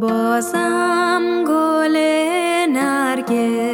بازم گل نرگس.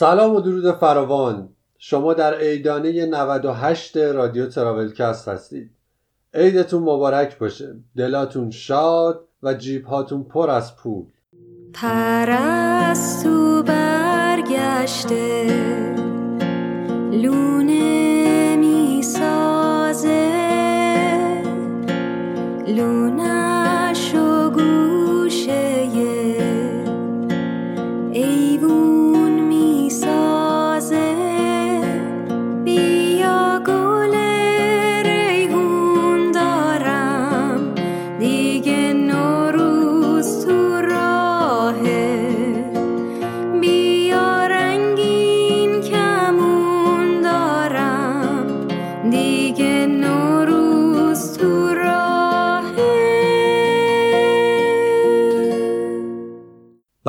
سلام و درود فراوان. شما در عیدانه 98 رادیو تراولکست هستید. عیدتون مبارک باشه. دلاتون شاد و جیب پر از پول. پرستو برگشته. لونه می‌سازه. لونش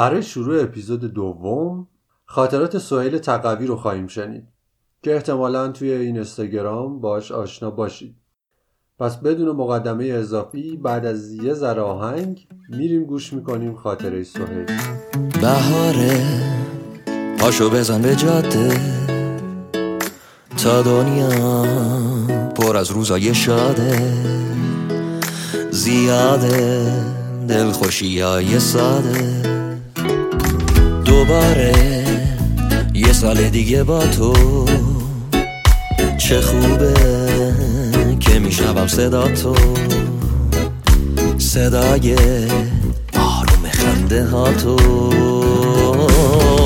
برای شروع اپیزود دوم خاطرات سهیل تقوی رو خواهیم شنید که احتمالا توی این اینستاگرام باش آشنا باشید. پس بدون مقدمه اضافی بعد از یه ذره آهنگ میریم گوش می‌کنیم خاطره سهیل. بهاره پاشو بزن به جاده. تا دنیا پر از روزای شاده. زیاده دلخوشی های ساده. دوباره یه سال دیگه با تو. چه خوبه که میشنوم صدا تو. صدای آروم خنده ها تو.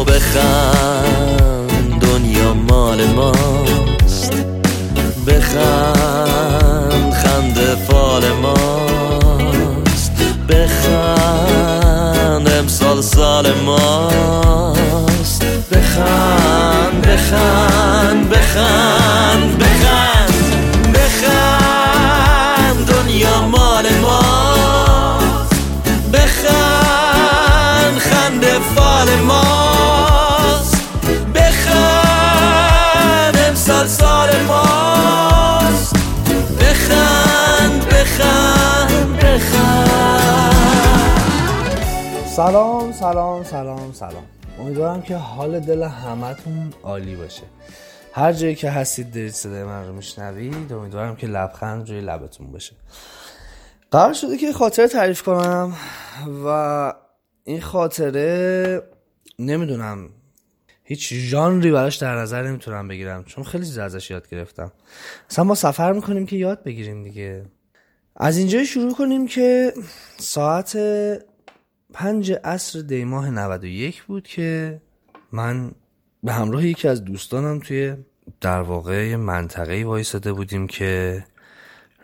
بخند دنیا مال ماست. بخند خنده فال ماست. سال ماست. بخند بخند بخند. سلام سلام سلام سلام. امیدوارم که حال دل همتون عالی باشه. هر جایی که هستید دارید صدای من رو میشنوید امیدوارم که لبخند روی لبتون باشه. قرار شده که خاطره تعریف کنم و این خاطره نمی‌دونم هیچ ژانری براش در نظر نمی‌تونم بگیرم چون خیلی چیز ازش یاد گرفتم. اصلا ما سفر می‌کنیم که یاد بگیریم دیگه. از اینجا شروع کنیم که ساعت پنج عصر دیماه 91 بود که من به همراه یکی از دوستانم توی در واقع منطقه وایساده بودیم که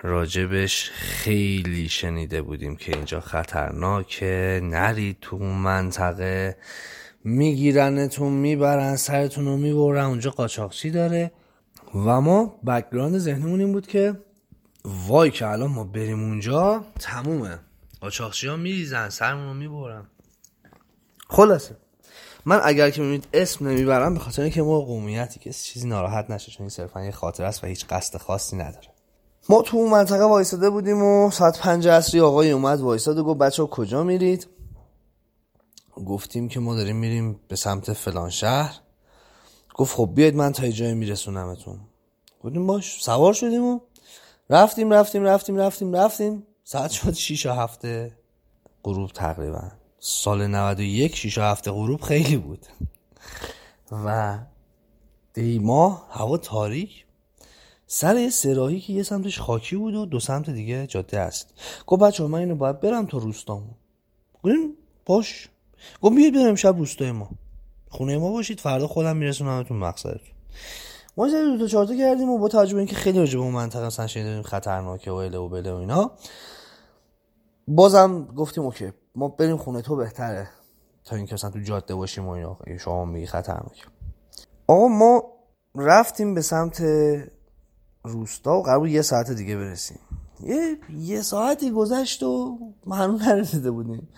راجبش خیلی شنیده بودیم که اینجا خطرناکه نرید تو اون منطقه میگیرنتون می‌برن سرتون رو می‌برن اونجا قاچاقچی داره. و ما background ذهنمون این بود که وای که الان ما بریم اونجا تمومه. قاچاقچی ها میریزن سرمون رو می‌برن. خلاصه. من اگر که می‌بینید اسم نمی‌برم به خاطر اینکه ما قومیتی که چیزی ناراحت نشه چون این صرفا یه خاطر است و هیچ قصد خاصی نداره. ما تو اون منطقه وایساده بودیم و ساعت پنج عصری آقای اومد وایساد و گفت بچه کجا میرید؟ گفتیم که ما داریم میریم به سمت فلان شهر. گفت خب بیاید من تا جای میرسونمتون. گفتیم باش سوار شدیم و رفتیم رفتیم رفتیم رفتیم رفتیم. ساعت شد 6 هفته غروب تقریبا. سال 91 6 هفته غروب خیلی بود. و دیما هوا تاریک. سر یه سراحی که یه سمتش خاکی بود و دو سمت دیگه جاده است. گفت بچه من اینو باید برم تا روستامون گفتیم باش. گفت بیاید بریم شب روستای ما. خونه ما باشید فردا خودم میرسونمتون مقصدتون. ما یه دو تا کردیم و با توجه اینکه خیلی راجع به اون منطقه مثلا شنیدیم خطرناکه و اله و بله و اینا بازم گفتیم اوکی ما بریم خونه تو بهتره تا اینکه مثلا تو جاده باشیم و اینا. شما میگی خطرناکه. آقا ما رفتیم به سمت روستا و قرار یه ساعت دیگه برسیم. یه یه ساعتی گذشت و هنوز نرسیده بودیم.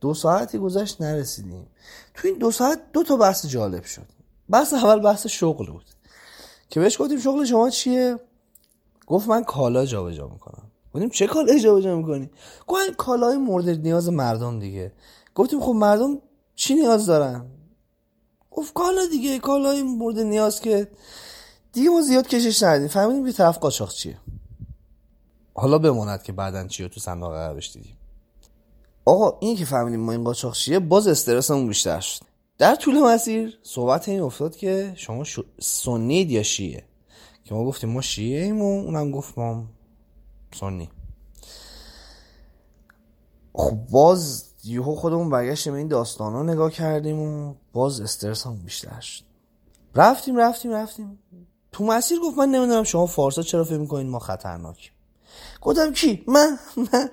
دو ساعتی گذشت نرسیدیم. تو این دو ساعت دو تا بحث جالب شد. بحث اول بحث شغل بود. که بهش گفتیم شغل شما چیه؟ گفت من کالا جابجا می‌کنم. گفتیم چه کالا جابجا می‌کنی؟ گفت کالای مورد نیاز مردم دیگه. گفتیم خب مردم چی نیاز دارن؟ گفت کالا دیگه کالای مورد نیاز که دیگه ما زیاد کشش ندیدیم فهمیدیم که طرف قاچاق چیه. حالا بماند که بعدا چی رو تو صندوق عقبش دیدیم. آقا این که فهمیدیم ما این قاچاق چیه باز استرسمون بیشتر شد. در طول مسیر صحبت این افتاد که شما شو... سنید یا شیعه؟ که ما گفتیم ما شیعه ایم و اونم گفت ما سنی. خب باز یهو خودمون برگشتیم این داستان ها نگاه کردیم و باز استرس هم بیشتر شد. رفتیم رفتیم رفتیم. تو مسیر گفت من نمی‌دونم شما فارسا چرا فکر می‌کنین ما خطرناکیم. گفتم کی؟ من من.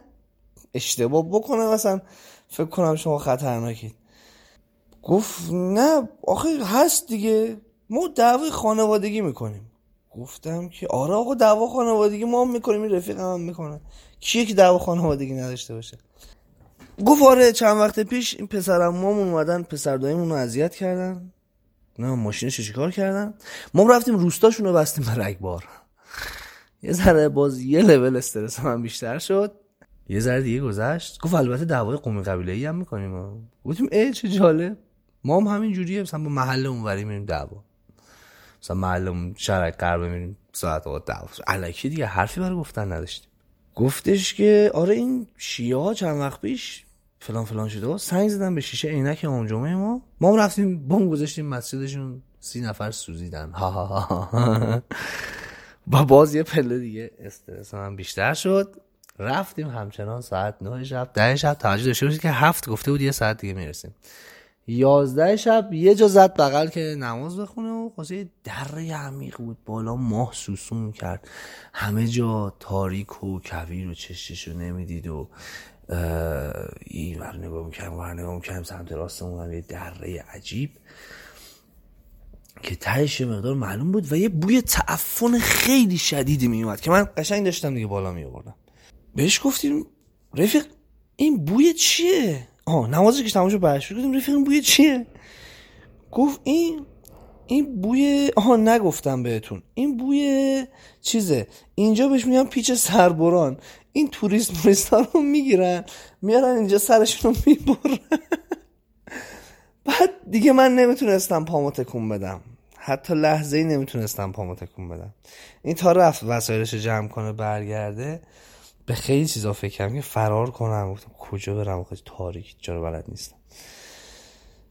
اشتباه بکنم مثلا فکر کنم شما خطرناکید. گفت نه آخه هست دیگه. ما دعوای خانوادگی می‌کنیم. گفتم که آره آقا دعوا خانوادگی ما هم می‌کنیم این رفیق هم می‌کنه. کیه که دعوا خانوادگی نداشته باشه؟ گفت آره چند وقت پیش این پسرم ما اومدن پسر دایمون رو اذیت کردن. نه ماشینش چیکار کردن؟ ما رفتیم روستاشون رو بستیم به رگبار یه ذره باز یه لول استرس من بیشتر شد. یه ذره دیگه گذشت. گفت البته دعوای قومی قبیله ای هم می‌کنیم. گفتیم ای چه جالب. ما هم همین جوریه مثلا با محل اونوری میریم دعوا. مثلا محل اون شرک قرب میریم ساعت آقا دعوا. الکی دیگه حرفی برای گفتن نداشتیم. گفتش که آره این شیعه ها چند وقت پیش فلان فلان شده. سنگ زدن به شیشه عینک امام جمعه ما. ما هم رفتیم بم گذاشتیم مسجدشون سی نفر سوزیدن. ها ها ها با باز یه پله دیگه استرس من بیشتر شد. رفتیم همچنان ساعت نه شب ده شب توجه داشته باشید که هفت گفته بود یه ساعت دیگه می‌رسیم. یازده شب یه جا زد بغل که نماز بخونه و خواسته دره عمیق بود. بالا ماه سوسون کرد. همه جا تاریک و کویر و چششو نمی‌دید و این ور نگاه می‌کردم ور نگاه می‌کردم سمت راستمون هم یه دره عجیب که تهش مقدار معلوم بود و یه بوی تعفن خیلی شدیدی میومد که من قشنگ داشتم دیگه بالا میآوردم. بهش گفتیم رفیق این بوی چیه؟ آه نمازی که تماشا برش گفتیم رفیق این بوی چیه؟ گفت این این بوی آها نگفتم بهتون. این بوی چیزه؟ اینجا بهش میگن پیچ سربران. این توریست موریست ها رو می‌گیرن میارن اینجا سرشون رو می‌برن. بعد دیگه من نمی‌تونستم پامو تکون بدم. حتی لحظه ای نمی‌تونستم پامو تکون بدم. این تا رفت وسایلش جمع کنه برگرده. به خیلی چیزا فکر کردم که فرار کنم. گفتم کجا برم؟ خیلی تاریک جا رو بلد نیستم.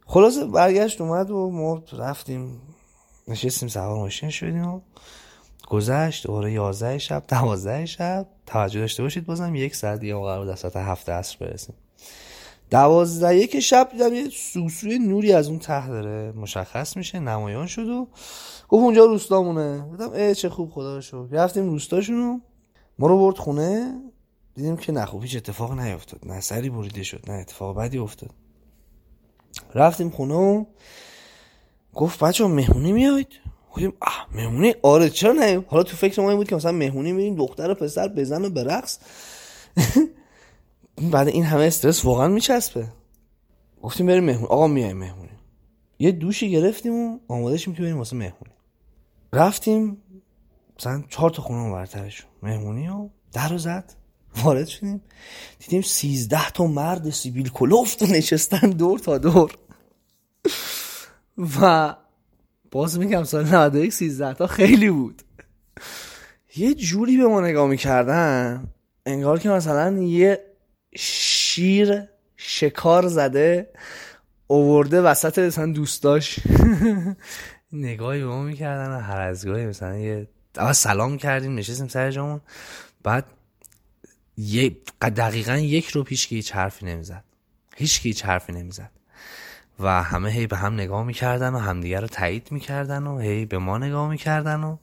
خلاصه برگشت اومد و ما رفتیم نشستیم سوار ماشین شدیم و گذشت دوباره 11 شب 12 شب. توجه داشته باشید بازم یک ساعت دیگه قرار بود ساعت هفت عصر برسیم. دوازده یک شب دیدم یه سوسوی نوری از اون ته داره مشخص میشه نمایان شد و گفت اونجا روستامونه. گفتم ای چه خوب خدا رو شکر. رفتیم روستاشونو. ما رو برد خونه دیدیم که نه خوب هیچ اتفاق نیفتاد نه سری بریده شد نه اتفاق بدی افتاد. رفتیم خونه و گفت بچه مهمونی میاید گفتیم آه مهمونی؟ آره چرا نه؟ حالا تو فکر ما این بود که مثلا مهمونی میریم دختر و پسر بزن و برقص. بعد این همه استرس واقعا میچسبه. گفتیم بریم مهمونی آقا میایم مهمونی. یه دوشی گرفتیم و آماده شیم که بریم واسه مهمونی. رفتیم مثلا چهار تا خونه برترشون مهمونی و در رو زد. وارد شدیم. دیدیم سیزده تا مرد سیبیل کلوفت نشستن دور تا دور. و باز میگم سال 91 سیزده تا خیلی بود. یه جوری به ما نگاه می‌کردن انگار که مثلا یه شیر شکار زده اوورده وسط مثلا دوستاش. نگاهی به ما می‌کردن و هر از گاهی مثلا یه اول سلام کردیم نشستیم سر جامون. بعد یه دقیقا یک رو پیش که هیچ حرفی نمی‌زد. هیچ که هیچ حرفی نمی‌زد. و همه هی به هم نگاه می‌کردن و همدیگه رو تایید می‌کردن و هی به ما نگاه می‌کردن و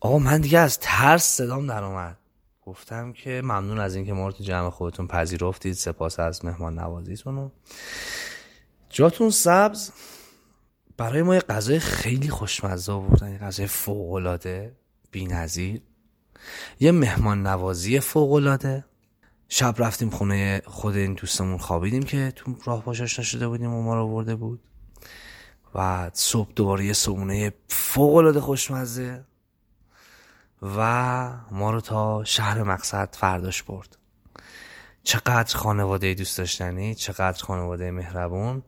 آقا من دیگه از ترس صدام در اومد. گفتم که ممنون از اینکه ما رو تو جمع خودتون پذیرفتید سپاس از مهمان نوازیتون و جاتون سبز. برای ما یه غذای خیلی خوشمزه آوردن یه غذای فوقالعاده بی‌نظیر. یه مهمان نوازی فوقالعاده. شب رفتیم خونه خود این دوستمون خوابیدیم که تو راه باش آشنا شده بودیم و ما رو برده بود. و صبح دوباره یه صبحونه فوقالعاده خوشمزه و ما رو تا شهر مقصد فرداش برد. چقدر خانواده دوست داشتنی چقدر خانواده مهربون.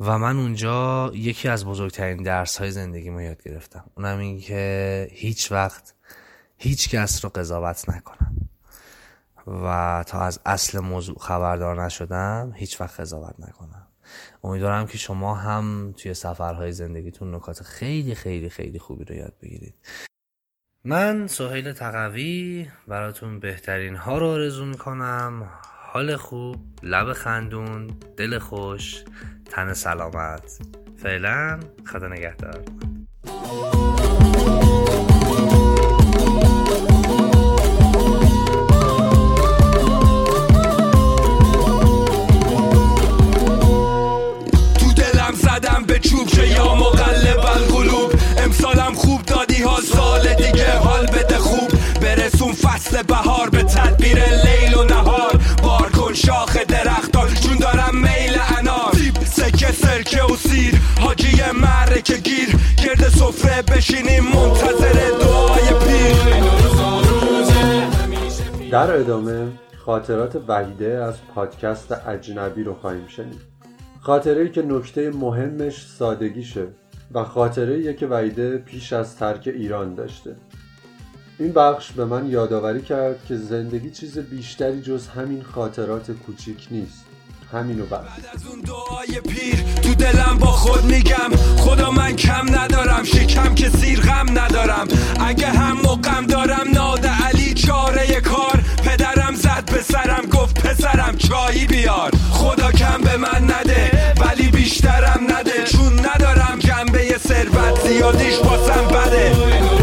و من اونجا یکی از بزرگترین درس های زندگی ما یاد گرفتم. اونم این که هیچ وقت هیچ کس رو قضاوت نکنم. و تا از اصل موضوع خبردار نشدم هیچ وقت قضاوت نکنم. امیدوارم که شما هم توی سفرهای زندگیتون نکات خیلی خیلی خیلی خوبی رو یاد بگیرید. من سهیل تقوی براتون بهترین ها رو آرزو می‌کنم. حال خوب لب خندون دل خوش. تن سلامت. فعلا خدا نگهدار. تو دلم زدم به چوب که یا مقلب القلوب. امسالم خوب دادی حال سال دیگه حال بده خوب. برسون فصل بهار به تدبیر لیل و نهار. بار کن شاخ درختان سفره بشینیم منتظر دعای پیر. در ادامه خاطرات وحیده از پادکست اجنبی رو خواهیم شنید. خاطره ای که نکته مهمش سادگیشه و خاطره ایه که وحیده پیش از ترک ایران داشته. این بخش به من یادآوری کرد که زندگی چیز بیشتری جز همین خاطرات کوچیک نیست. همینو بس. از اون دعای پیر تو دلم با خود میگم خدا من کم ندارم شکم که سیر غم ندارم. اگه هم مقم دارم ناد علی چاره کار. پدرم زد به سرم گفت پسرم چایی بیار. خدا کم به من نده ولی بیشترم نده. چون ندارم جنبه ثروت زیادیش باسم بده.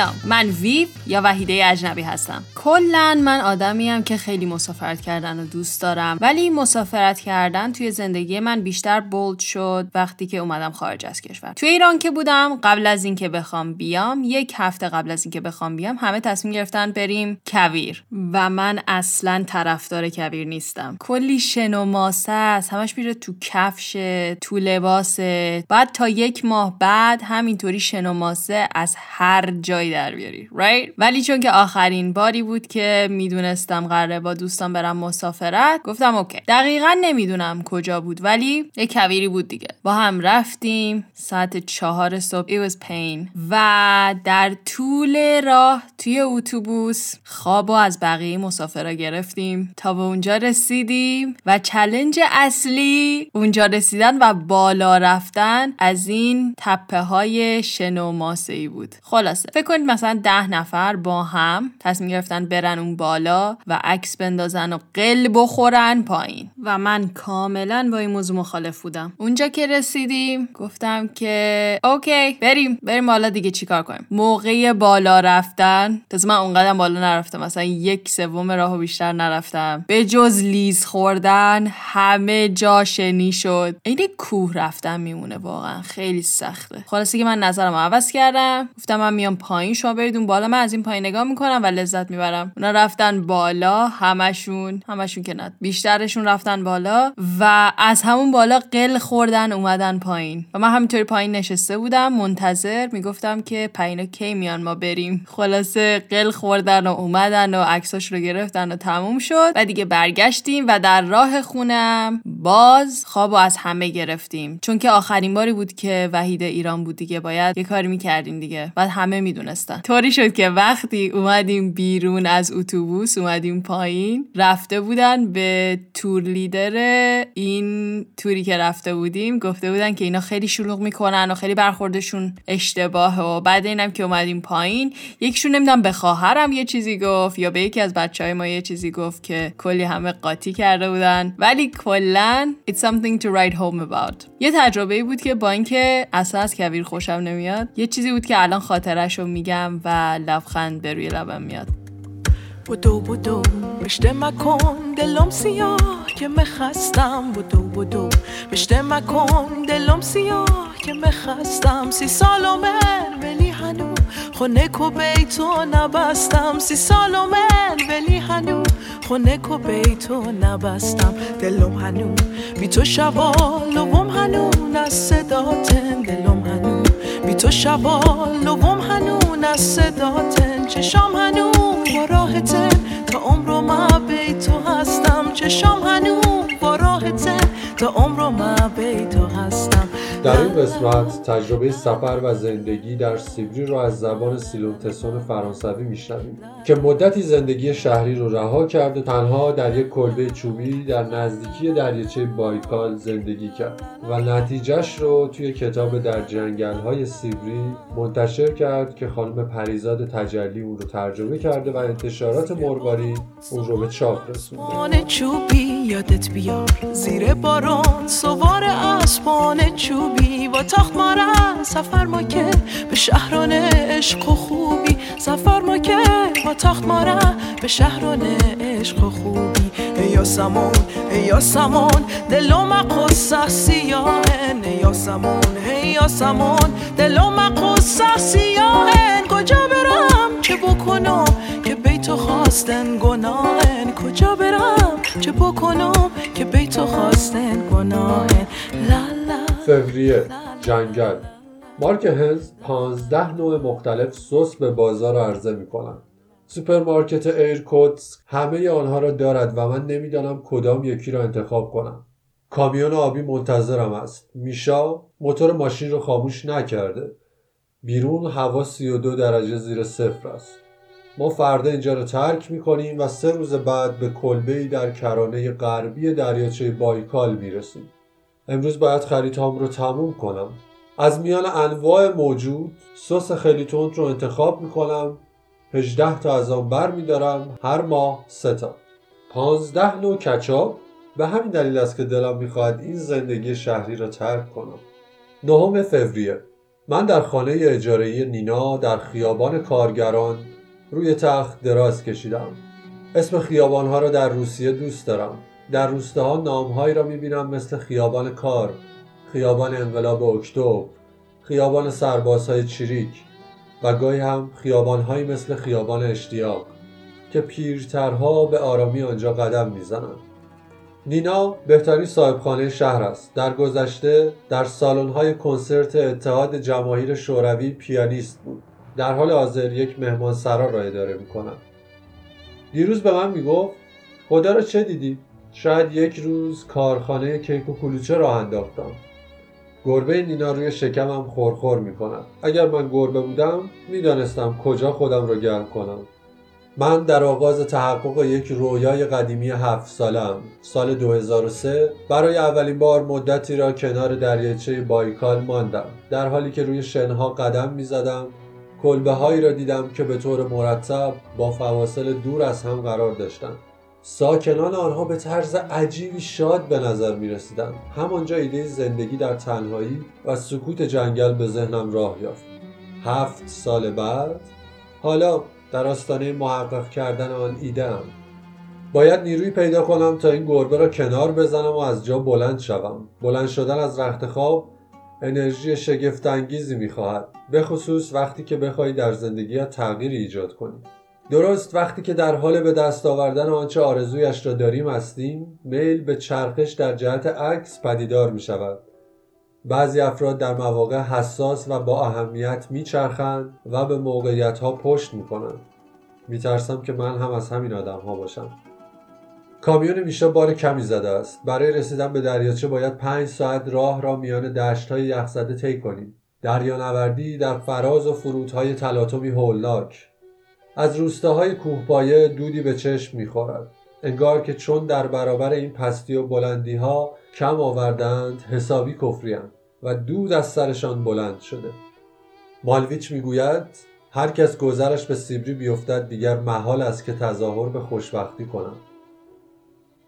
سلام من ویو یا وحیده اجنبی هستم. کلا من آدمیم که خیلی مسافرت کردن و دوست دارم ولی مسافرت کردن توی زندگی من بیشتر بولد شد وقتی که اومدم خارج از کشور. توی ایران که بودم قبل از اینکه بخوام بیام یک هفته قبل از اینکه بخوام بیام همه تصمیم گرفتن بریم کویر. و من اصلا طرفدار کویر نیستم. کلی شن و ماسه است همش میره تو کفش تو لباس بعد تا یک ماه بعد همینطوری شن و ماسه از هر در بیاری right? ولی چون که آخرین باری بود که می‌دونستم قراره با دوستان برم مسافرت گفتم اوکی. دقیقا نمی‌دونم کجا بود ولی یه کویری بود دیگه. با هم رفتیم ساعت چهار صبح. It was pain. و در طول راه توی اتوبوس خواب و از بقیه مسافرا گرفتیم. تا به اونجا رسیدیم و challenge اصلی اونجا رسیدن و بالا رفتن از این تپه های شنی بود. خلاصه. فکر کنید مثلا ده نفر با هم تصمیم گرفتن برن اون بالا و عکس بندازن و قل بخورن پایین. و من کاملا با این موضوع مخالف بودم. اونجا که رسیدیم گفتم که اوکی بریم بریم بالا دیگه چیکار کنیم؟ موقع بالا رفتن تازه من اونقدر بالا نرفتم مثلا یک سوم راهو بیشتر نرفتم. به جز لیز خوردن همه جا شنی شد. این کوه رفتن میمونه واقعا خیلی سخته. خلاصه که من نظرم عوض کردم. گفتم من میام پایین. شما برید اون بالا من از این پایین نگاه می‌کنم و لذت می‌برم. اونا رفتن بالا همشون همشون که نه بیشترشون رفتن بالا و از همون بالا قل خوردن اومدن پایین. و من همینطوری پایین نشسته بودم منتظر می‌گفتم که پینا کی میان ما بریم. خلاصه قل خوردن و اومدن و عکساش رو گرفتن و تموم شد. و دیگه برگشتیم و در راه خونم باز خواب و از همه گرفتیم. چون که آخرین باری بود که وحید ایران بود دیگه باید یه کاری می‌کردیم دیگه. بعد همه می‌دونن نمی‌دونستن طوری شد که وقتی اومدیم بیرون از اتوبوس اومدیم پایین رفته بودن به تور لیدر این توری که رفته بودیم. گفته بودن که اینا خیلی شلوغ می‌کنن و خیلی برخوردشون اشتباهه و بعد اینم که اومدیم پایین. یکیشون نمی‌دونم به خواهرم یه چیزی گفت یا به یکی از بچه های ما یه چیزی گفت که کلی همه قاطی کرده بودن. ولی کلا it's something to write home about. یه تجربه بود که با اینکه اصلا از کویر خوشم نمیاد یه چیزی بود که الان خاطرش رو میگم. و لبخند به روی لبم میاد. بدو بدو بشته مکن دلم سیاه که مخستم. بدو بدو بشته مکن دلم سیاه که مخستم. سی سال من ولی هنو خونه کو بیتو نبستم. سی سال من ولی هنو خونه کو بیتو نبستم. دلم هنو بی تو شبا لبم هنو از صداتن. دلم هنو بی تو شبا لبم هنو از صداتن چشام هنو با راحتن تا عمرو ما بیتو هستم. چشام هنو با راحتن تا عمرو ما بیتو هستم. در این قسمت تجربه سفر و زندگی در سیبری رو از زبان سیلون تسون فرانسوی میشنویم که مدتی زندگی شهری رو رها کرد و تنها در یک کلبه چوبی در نزدیکی دریاچه بایکال زندگی کرد و نتیجهش رو توی کتاب در جنگل های سیبری منتشر کرد که خانم پریزاد تجلی اون رو ترجمه کرده و انتشارات مرباری اون رو به چاپ رسونده چوبی یادت بیار زیر باران سوار اسبان چوبی. با تخت مارن سفر ما که به شهران عشق و خوبی. سفر ما که با تخت مارن به شهران عشق و خوبی. ای یاسمون ای یاسمون دلم قصه سیاهن. ای یاسمون ای یاسمون دلم قصه سیاهن. کجا برم؟ چه بکنم که بیتو خواستن گناهن؟ کجا برم؟ چه بکنم که بیتو خواستن گناهن؟ لا فوریه جنگل مارک هنز 15 نوع مختلف سس به بازار عرضه می کنند. سوپرمارکت ایرکوتس همه آنها را دارد و من نمی‌دانم کدام یکی را انتخاب کنم. کامیون آبی منتظرم است. میشا موتور ماشین را خاموش نکرده. بیرون هوا 32 درجه زیر صفر است. ما فردا اینجا رو ترک می کنیم و سه روز بعد به کلبه در کرانه غربی دریاچه بایکال می رسیم. امروز باید خریدهام رو تموم کنم. از میان انواع موجود سس خیلی تند رو انتخاب می کنم 18 تا از آن بر می دارم هر ماه سه تا. 15 نوع کچاپ. به همین دلیل است که دلم می‌خواهد این زندگی شهری را ترک کنم. نهم فوریه. من در خانه اجاره‌ای نینا در خیابان کارگران روی تخت دراز کشیدم. اسم خیابانها را در روسیه دوست دارم. در روستاها نامهایی را می‌بینم مثل خیابان کار خیابان انقلاب اکتبر خیابان سربازهای چریک و گاهی هم خیابانهایی مثل خیابان اشتیاق که پیرترها به آرامی آنجا قدم می‌زنند. نینا بهترین صاحبخانه شهر است. در گذشته در سالن‌های کنسرت اتحاد جماهیر شوروی پیانیست بود. در حال حاضر یک مهمانسرا را اداره می‌کنم. دیروز به من می‌گفت خدا را چه دیدی؟ شاید یک روز کارخانه کیک و کلوچه راه انداختم. گربه نینا روی شکمم خورخور می‌کند. اگر من گربه بودم می‌دانستم کجا خودم را گرم کنم. من در آغاز تحقق یک رویای قدیمی هفت سالم سال 2003 برای اولین بار مدتی را کنار دریاچه بایکال ماندم. در حالی که روی شنها قدم می زدم کلبه هایی را دیدم که به طور مرتب با فواصل دور از هم قرار داشتند. ساکنان آنها به طرز عجیبی شاد به نظر می رسیدند همانجا ایده زندگی در تنهایی و سکوت جنگل به ذهنم راه یافت. هفت سال بعد حالا در آستانه محقق کردن آن ایده ام باید نیروی پیدا کنم تا این گربه را کنار بزنم و از جا بلند شوم. بلند شدن از رخت خواب انرژی انگیزی می‌خواهد به خصوص وقتی که بخواهی در زندگیت تغییری ایجاد کنی. درست وقتی که در حال به دست آوردن آنچه آرزویش را داریم هستیم میل به چرخش در جهت عکس پدیدار می شود بعضی افراد در مواقع حساس و با اهمیت میچرخند و به موقعیت ها پشت می‌کنند. میترسم که من هم از همین آدم ها باشم. کامیون میشا بار کمی زده است. برای رسیدن به دریاچه باید پنج ساعت راه را میان دشت های یخزده طی کنیم. دریانوردی در فراز و فرودهای تلاطمی هولناک. از روستاهای کوهپایه دودی به چشم می‌خورد. انگار که چون در برابر این پستی و بلندی ها کم آوردند حسابی کفریند و دود از سرشان بلند شده. مالویچ می‌گوید هر کس گذرش به سیبری بیفتد دیگر محال است که تظاهر به خوشبختی کنم.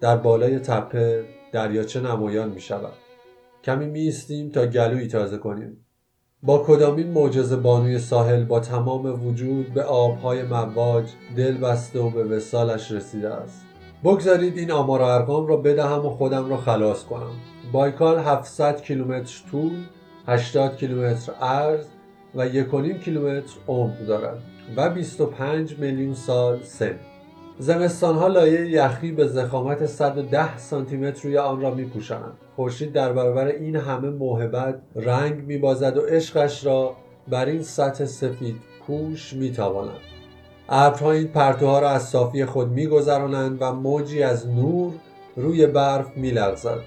در بالای تپه دریاچه نمایان می شود کمی می تا گلویی تازه کنیم. با کدامین معجزه بانوی ساحل با تمام وجود به آبهای مواج دل بسته و به وسالش رسیده است. بگذارید این آمار و ارقام را بدهم و خودم را خلاص کنم. بایکال 700 کیلومتر طول 80 کیلومتر عرض و 1.5 کیلومتر عمق دارد و 25 میلیون سال سن. زمستانها لایه یخی به زخامت 110 سانتی متر روی آن را می پوشند. خورشید در برابر این همه موهبت رنگ میبازد و عشقش را بر این سطح سفید پوش می‌تواند. ابرها این پرتوها را از صافی خود میگذرانند و موجی از نور روی برف میلغزد.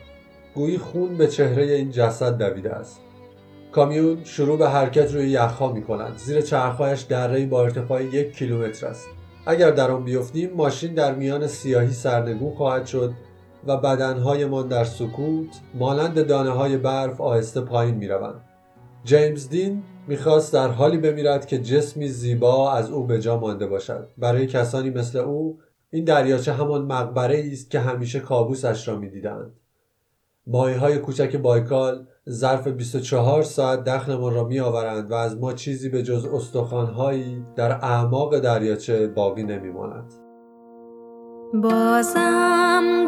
گویی خون به چهره این جسد دویده است. کامیون شروع به حرکت روی یخها می کند زیر چرخهایش دره با ارتفاع یک کیلومتر است. اگر در آن بیفتیم ماشین در میان سیاهی سرنگون خواهد شد و بدنهایمان در سکوت مانند دانه های برف آهسته پایین می روند. جیمز دین می‌خواست در حالی بمیرد که جسمی زیبا از او به جا مانده باشد برای کسانی مثل او این دریاچه همان مقبره است که همیشه کابوسش را می‌دیدند مایه های کوچک بایکال ظرف 24 ساعت دخلمان را می آورند و از ما چیزی به جز استخوانهایی در اعماق دریاچه باقی نمی ماند. بازم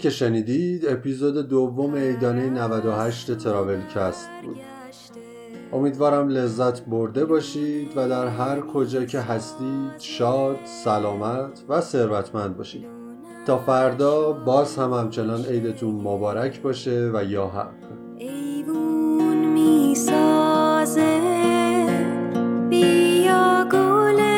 که شنیدید اپیزود دوم ایدانه 98 تراول کست بود. امیدوارم لذت برده باشید و در هر کجا که هستید شاد، سلامت و ثروتمند باشید. تا فردا باز هم همچنان عیدتون مبارک باشه و یا حق. ایوون می سازه بیا گله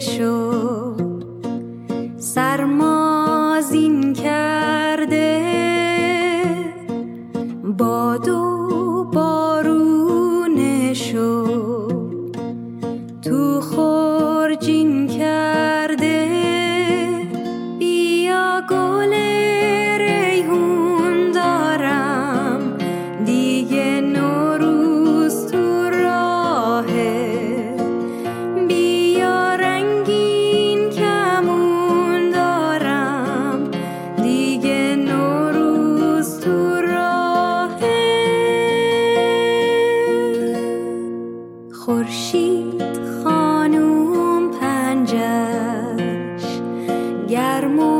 show. more.